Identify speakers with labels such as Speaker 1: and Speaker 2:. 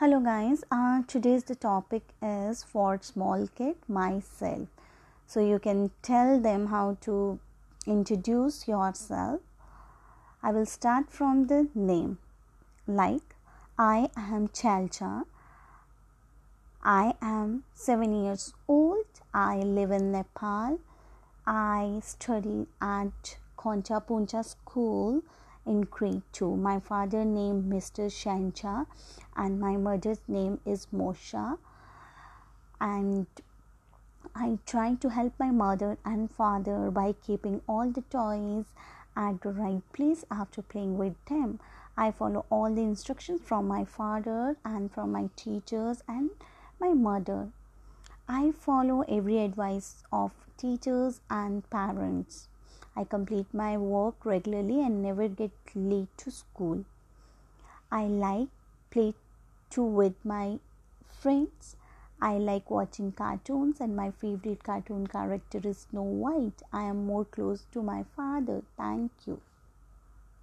Speaker 1: hello guys. Uh, today's the topic is for small kid myself. So you can tell them how to introduce yourself. I will start from the name. Like i am chalcha. I am 7 years old. I live in nepal. I study at koncha puncha school in grade 2. My father named Mr. Shancha and my mother's name is Mosha and I try to help my mother and father by keeping all the toys at the right place after playing with them. I follow all the instructions from my father and from my teachers and my mother. I follow every advice of teachers and parents. I complete my work regularly and never get late to school. I like play too with my friends. I like watching cartoons and my favorite cartoon character is Snow White. I am more close to my father. Thank you.